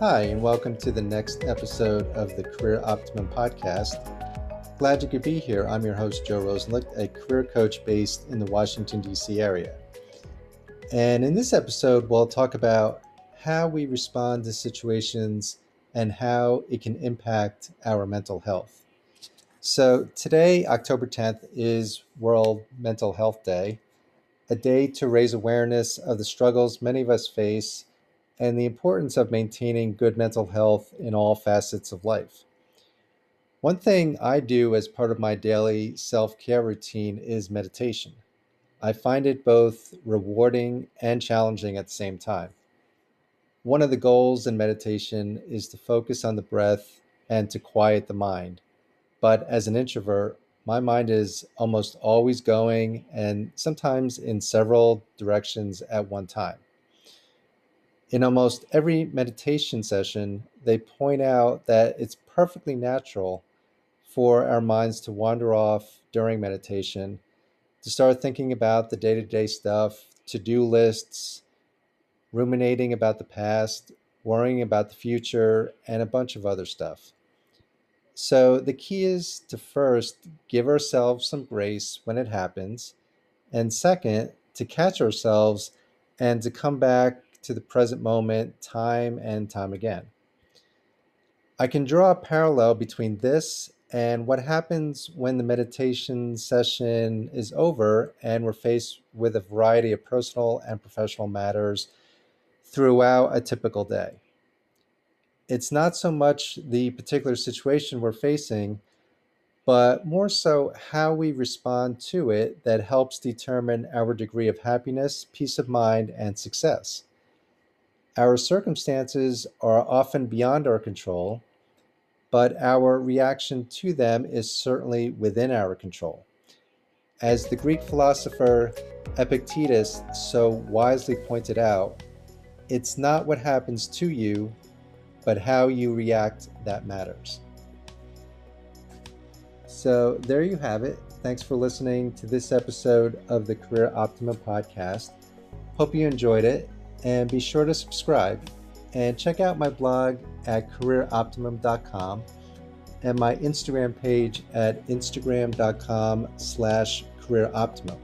Hi, and welcome to the next episode of the Career Optimum podcast. Glad you could be here. I'm your host, Joe Rosenlicht, a career coach based in the Washington, D.C. area. And in this episode, we'll talk about how we respond to situations and how it can impact our mental health. So, today, October 10th, is World Mental Health Day, a day to raise awareness of the struggles many of us face and the importance of maintaining good mental health in all facets of life. One thing I do as part of my daily self care routine is meditation. I find it both rewarding and challenging at the same time. One of the goals in meditation is to focus on the breath and to quiet the mind. But as an introvert, my mind is almost always going and sometimes in several directions at one time in almost every meditation session, they point out that it's perfectly natural for our minds to wander off during meditation, to start thinking about the day to day stuff, to do lists, ruminating about the past, worrying about the future, and a bunch of other stuff. So, the key is to first give ourselves some grace when it happens, and second, to catch ourselves and to come back to the present moment time and time again. I can draw a parallel between this and what happens when the meditation session is over and we're faced with a variety of personal and professional matters throughout a typical day. It's not so much the particular situation we're facing, but more so how we respond to it that helps determine our degree of happiness, peace of mind, and success. Our circumstances are often beyond our control, but our reaction to them is certainly within our control. As the Greek philosopher Epictetus so wisely pointed out, it's not what happens to you, but how you react that matters. So there you have it. Thanks for listening to this episode of the Career Optimum podcast. Hope you enjoyed it and be sure to subscribe and check out my blog at careeroptimum.com and my Instagram page at instagram.com slash careeroptimum.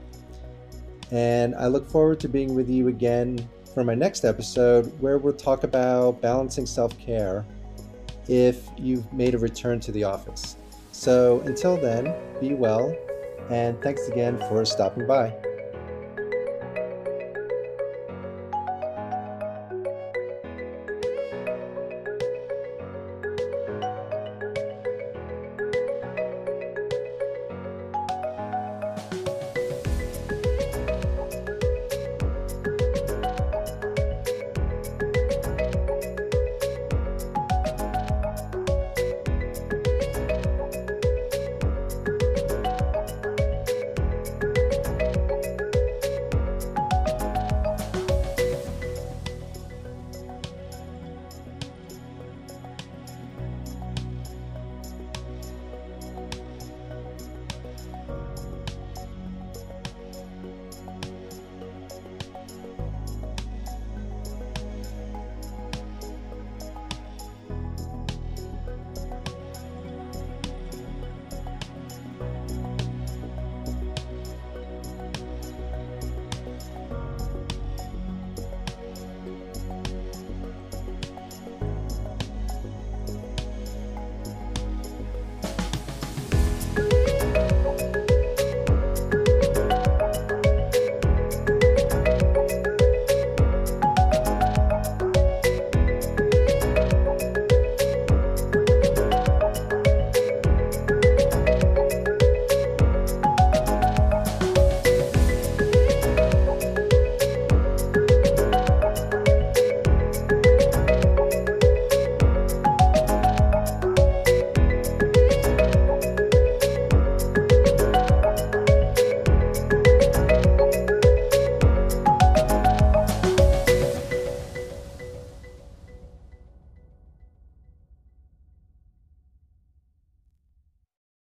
And I look forward to being with you again for my next episode where we'll talk about balancing self-care if you've made a return to the office. So until then, be well, and thanks again for stopping by.